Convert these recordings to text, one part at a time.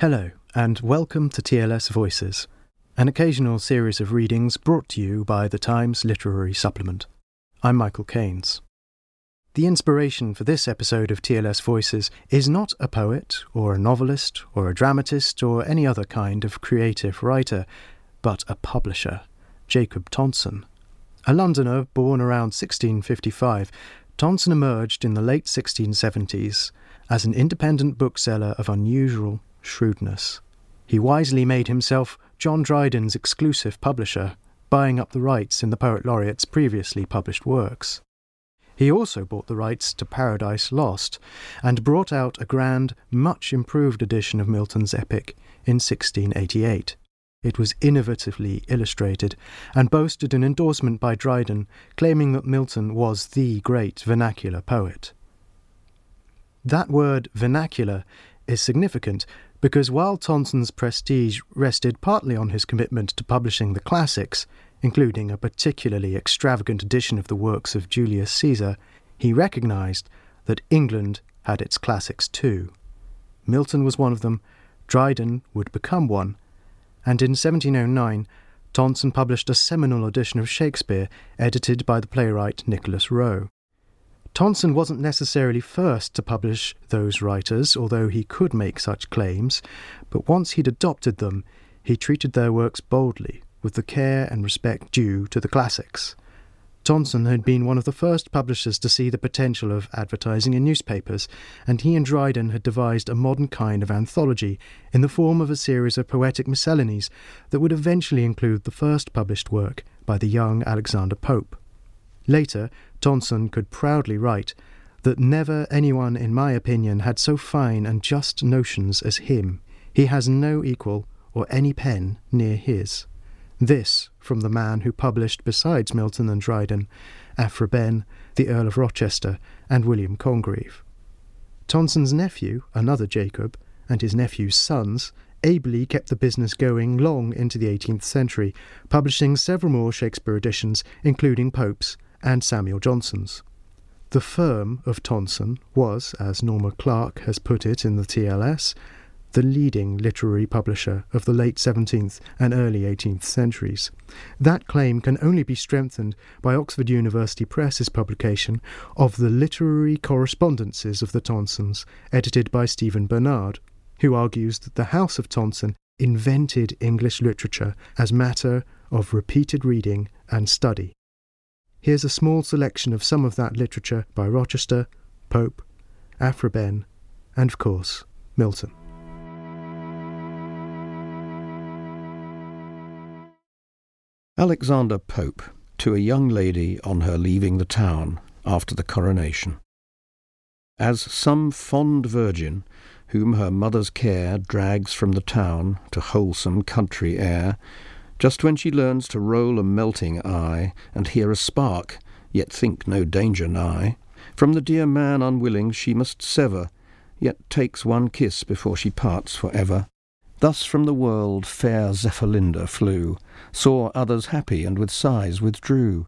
Hello, and welcome to TLS Voices, an occasional series of readings brought to you by the Times Literary Supplement. I'm Michael Caines. The inspiration for this episode of TLS Voices is not a poet, or a novelist, or a dramatist, or any other kind of creative writer, but a publisher, Jacob Tonson. A Londoner born around 1655, Tonson emerged in the late 1670s as an independent bookseller of unusual shrewdness. He wisely made himself John Dryden's exclusive publisher, buying up the rights in the Poet Laureate's previously published works. He also bought the rights to Paradise Lost and brought out a grand, much improved edition of Milton's epic in 1688. It was innovatively illustrated and boasted an endorsement by Dryden claiming that Milton was the great vernacular poet. That word vernacular is significant because while Tonson's prestige rested partly on his commitment to publishing the classics, including a particularly extravagant edition of the works of Julius Caesar, he recognized that England had its classics too. Milton was one of them, Dryden would become one, and in 1709 Tonson published a seminal edition of Shakespeare edited by the playwright Nicholas Rowe. Tonson wasn't necessarily first to publish those writers, although he could make such claims, but once he'd adopted them, he treated their works boldly, with the care and respect due to the classics. Tonson had been one of the first publishers to see the potential of advertising in newspapers, and he and Dryden had devised a modern kind of anthology in the form of a series of poetic miscellanies that would eventually include the first published work by the young Alexander Pope. Later, Tonson could proudly write that never anyone, in my opinion, had so fine and just notions as him. He has no equal or any pen near his. This from the man who published, besides Milton and Dryden, Aphra Behn, the Earl of Rochester, and William Congreve. Tonson's nephew, another Jacob, and his nephew's sons ably kept the business going long into the 18th century, publishing several more Shakespeare editions, including Pope's and Samuel Johnson's. The firm of Tonson was, as Norma Clarke has put it in the TLS, the leading literary publisher of the late 17th and early 18th centuries. That claim can only be strengthened by Oxford University Press's publication of the Literary Correspondences of the Tonsons, edited by Stephen Bernard, who argues that the House of Tonson invented English literature as matter of repeated reading and study. Here's a small selection of some of that literature by Rochester, Pope, Aphra Behn, and of course, Milton. Alexander Pope to a young lady on her leaving the town after the coronation. As some fond virgin, whom her mother's care drags from the town to wholesome country air, just when she learns to roll a melting eye, and hear a spark, yet think no danger nigh, from the dear man unwilling she must sever, yet takes one kiss before she parts for ever, Thus from the world fair Zephalinda flew, saw others happy, and with sighs withdrew.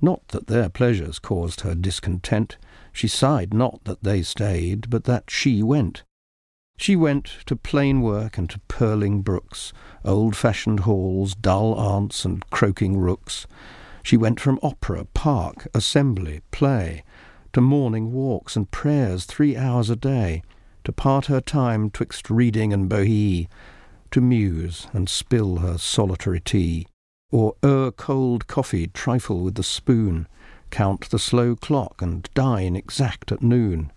Not that their pleasures caused her discontent, she sighed not that they stayed, but that she went. She went to plain work and to purling brooks, old-fashioned halls, dull aunts and croaking rooks. She went from opera, park, assembly, play, to morning walks and prayers three hours a day, to part her time twixt reading and bohea, to muse and spill her solitary tea, or o'er cold coffee trifle with the spoon, count the slow clock and dine exact at noon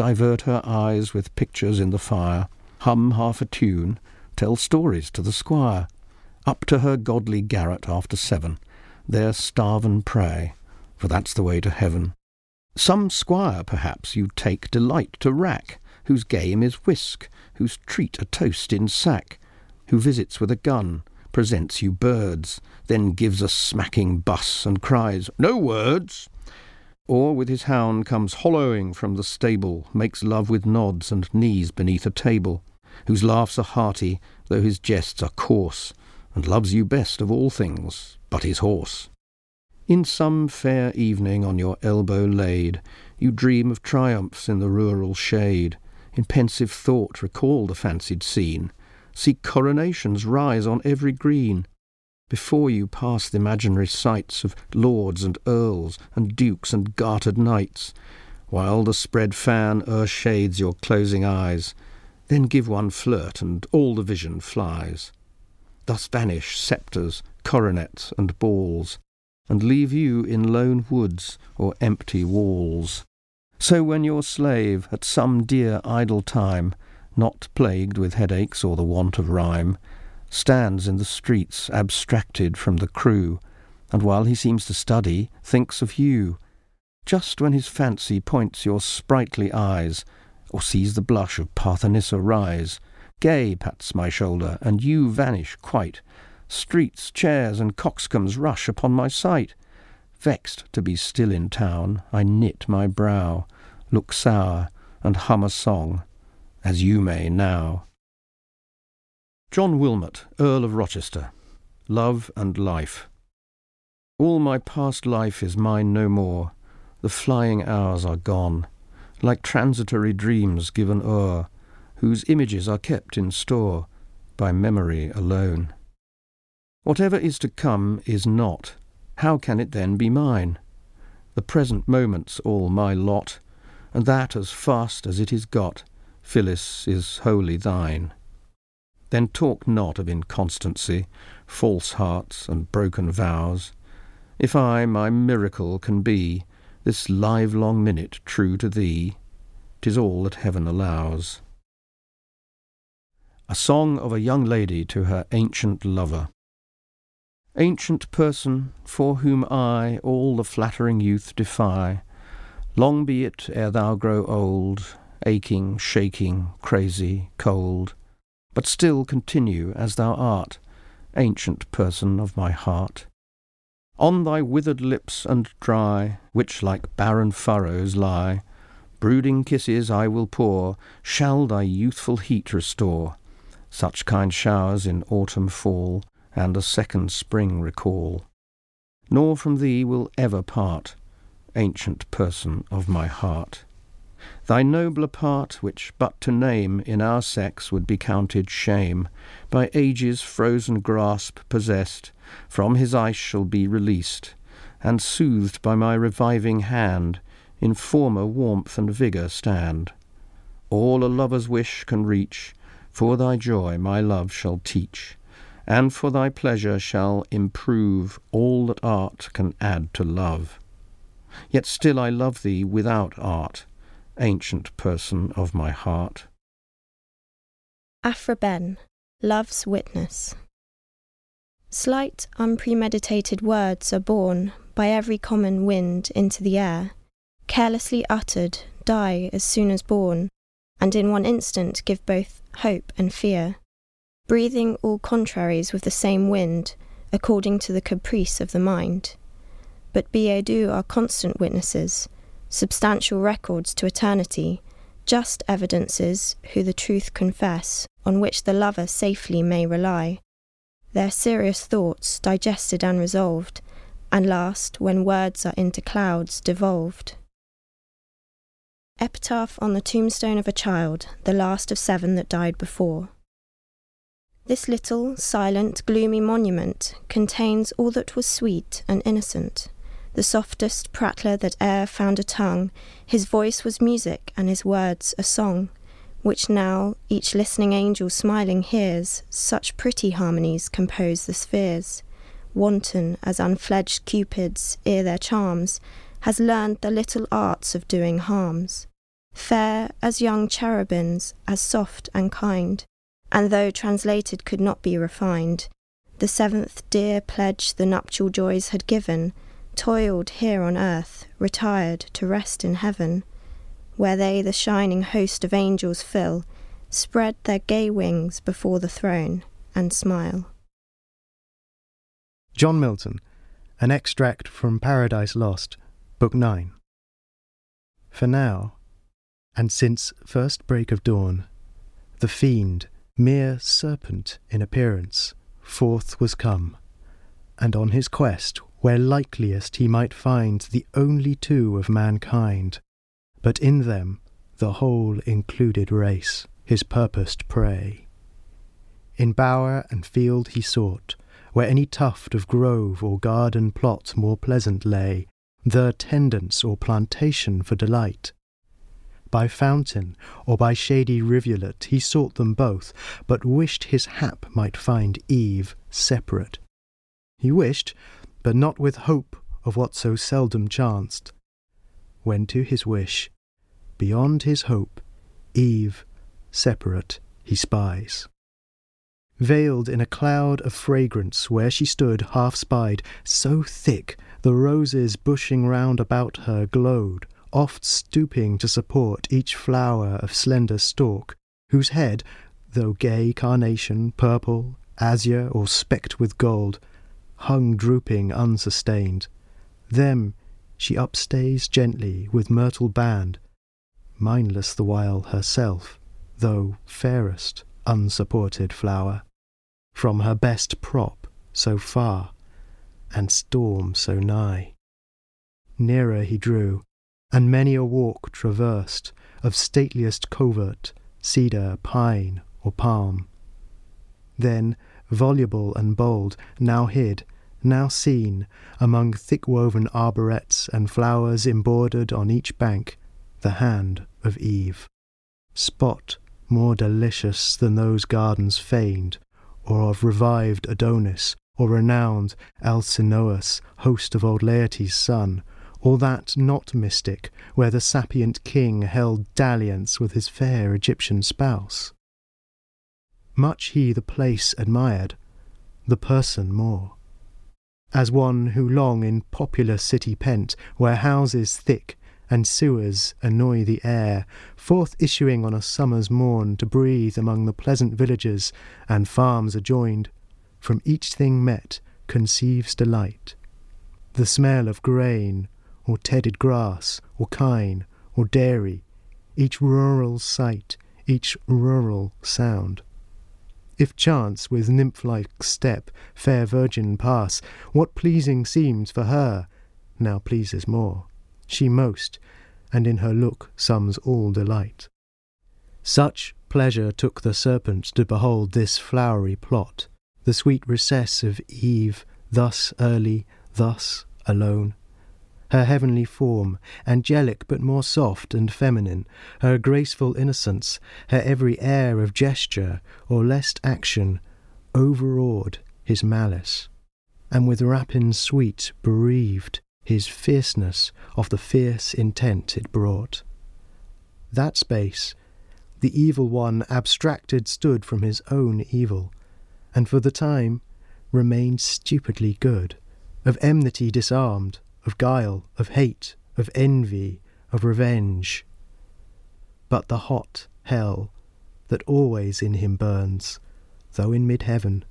divert her eyes with pictures in the fire, hum half a tune, tell stories to the squire. Up to her godly garret after seven, there starve and pray, for that's the way to heaven. Some squire, perhaps, you take delight to rack, whose game is whisk, whose treat a toast in sack, who visits with a gun, presents you birds, then gives a smacking buss and cries, No words! Or with his hound comes hollowing from the stable, makes love with nods and knees beneath a table, whose laughs are hearty, though his jests are coarse, and loves you best of all things, but his horse. In some fair evening on your elbow laid, you dream of triumphs in the rural shade, in pensive thought recall the fancied scene, see coronations rise on every green, before you pass the imaginary sights of lords and earls and dukes and gartered knights, while the spread fan o'ershades your closing eyes, then give one flirt and all the vision flies. Thus vanish sceptres, coronets, and balls, and leave you in lone woods or empty walls. So when your slave, at some dear idle time, not plagued with headaches or the want of rhyme, stands in the streets abstracted from the crew, and while he seems to study, thinks of you. Just when his fancy points your sprightly eyes, or sees the blush of Parthenissa rise, gay pats my shoulder, and you vanish quite. Streets, chairs, and coxcombs rush upon my sight. Vexed to be still in town, I knit my brow, look sour, and hum a song, as you may now. John Wilmot, Earl of Rochester. Love and Life. All my past life is mine no more. The flying hours are gone, like transitory dreams given o'er, whose images are kept in store by memory alone. Whatever is to come is not. How can it then be mine? The present moment's all my lot, and that as fast as it is got, Phyllis is wholly thine. Then talk not of inconstancy, false hearts, and broken vows. If I, my miracle, can be this livelong minute true to thee, 'tis all that heaven allows. A song of a young lady to her ancient lover. Ancient person, for whom I all the flattering youth defy, long be it ere thou grow old, aching, shaking, crazy, cold but still continue as thou art, ancient person of my heart. On thy withered lips and dry, which like barren furrows lie, brooding kisses I will pour, shall thy youthful heat restore. Such kind showers in autumn fall, and a second spring recall. Nor from thee will ever part, ancient person of my heart. Thy nobler part, which but to name in our sex would be counted shame, by age's frozen grasp possessed, from his ice shall be released, and soothed by my reviving hand, in former warmth and vigour stand. All a lover's wish can reach, for thy joy my love shall teach, and for thy pleasure shall improve all that art can add to love. Yet still I love thee without art, ancient person of my heart. Aphra Behn, Love's Witness. Slight, unpremeditated words are borne by every common wind into the air, carelessly uttered, die as soon as born, and in one instant give both hope and fear, breathing all contraries with the same wind, according to the caprice of the mind. But doux are constant witnesses, substantial records to eternity, just evidences who the truth confess on which the lover safely may rely, their serious thoughts digested and resolved, and last, when words are into clouds devolved. Epitaph on the tombstone of a child, the last of seven that died before. This little, silent, gloomy monument contains all that was sweet and innocent. The softest prattler that e'er found a tongue, his voice was music and his words a song, which now each listening angel smiling hears, such pretty harmonies compose the spheres. Wanton as unfledged cupids ere their charms, has learned the little arts of doing harms. Fair as young cherubims, as soft and kind, and though translated could not be refined, the seventh dear pledge the nuptial joys had given, toiled here on earth, retired to rest in heaven, where they the shining host of angels fill, spread their gay wings before the throne, and smile. John Milton, an extract from Paradise Lost, Book 9. For now, and since first break of dawn, the fiend, mere serpent in appearance, forth was come, and on his quest where likeliest he might find the only two of mankind, but in them the whole included race, his purposed prey. In bower and field he sought, where any tuft of grove or garden plot more pleasant lay, the tendance or plantation for delight, by fountain or by shady rivulet he sought them both, but wished his hap might find Eve separate. He wished, but not with hope of what so seldom chanced. When to his wish, beyond his hope, Eve separate he spies. Veiled in a cloud of fragrance where she stood half spied, so thick the roses bushing round about her glowed, oft stooping to support each flower of slender stalk, whose head, though gay carnation, purple, azure, or specked with gold, hung drooping unsustained. Them she upstays gently with myrtle band, mindless the while herself, though fairest, unsupported flower, from her best prop so far, and storm so nigh. Nearer he drew, and many a walk traversed of stateliest covert, cedar, pine, or palm. Then, voluble and bold, now hid, now seen, among thick woven arborets and flowers embordered on each bank, the hand of Eve. Spot more delicious than those gardens feigned, or of revived Adonis, or renowned Alcinous, host of old Laertes' son, or that not mystic, where the sapient king held dalliance with his fair Egyptian spouse. Much he the place admired, the person more. As one who long in populous city pent, where houses thick and sewers annoy the air, forth issuing on a summer's morn to breathe among the pleasant villages and farms adjoined, from each thing met conceives delight. The smell of grain, or tedded grass, or kine, or dairy, each rural sight, each rural sound. If chance with nymph like step fair virgin pass, what pleasing seems for her now pleases more, she most, and in her look sums all delight. Such pleasure took the serpent to behold this flowery plot, the sweet recess of Eve, thus early, thus alone, her heavenly form, angelic but more soft and feminine, her graceful innocence, her every air of gesture or lest action, overawed his malice, and with rapine sweet bereaved his fierceness of the fierce intent it brought. That space, the evil one abstracted stood from his own evil, and for the time remained stupidly good, of enmity disarmed, of guile, of hate, of envy, of revenge. But the hot hell that always in him burns, though in mid heaven,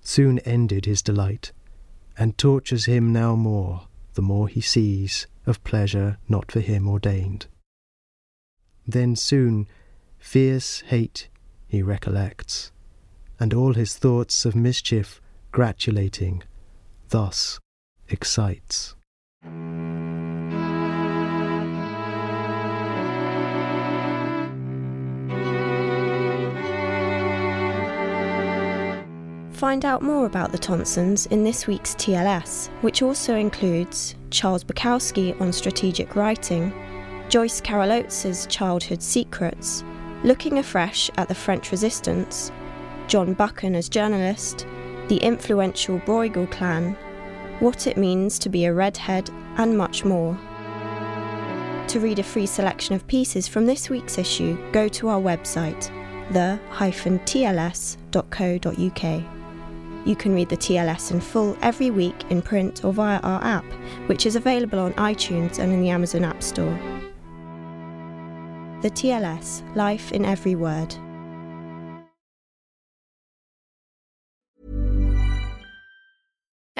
soon ended his delight, and tortures him now more, the more he sees of pleasure not for him ordained. Then soon fierce hate he recollects, and all his thoughts of mischief gratulating, thus excites. Find out more about the Tonsons in this week's TLS, which also includes Charles Bukowski on strategic writing, Joyce Carol Oates' childhood secrets, looking afresh at the French resistance, John Buchan as journalist, the influential Bruegel clan, what it means to be a redhead, and much more. To read a free selection of pieces from this week's issue, go to our website, the-tls.co.uk. You can read the TLS in full every week in print or via our app, which is available on iTunes and in the Amazon App Store. The TLS Life in Every Word.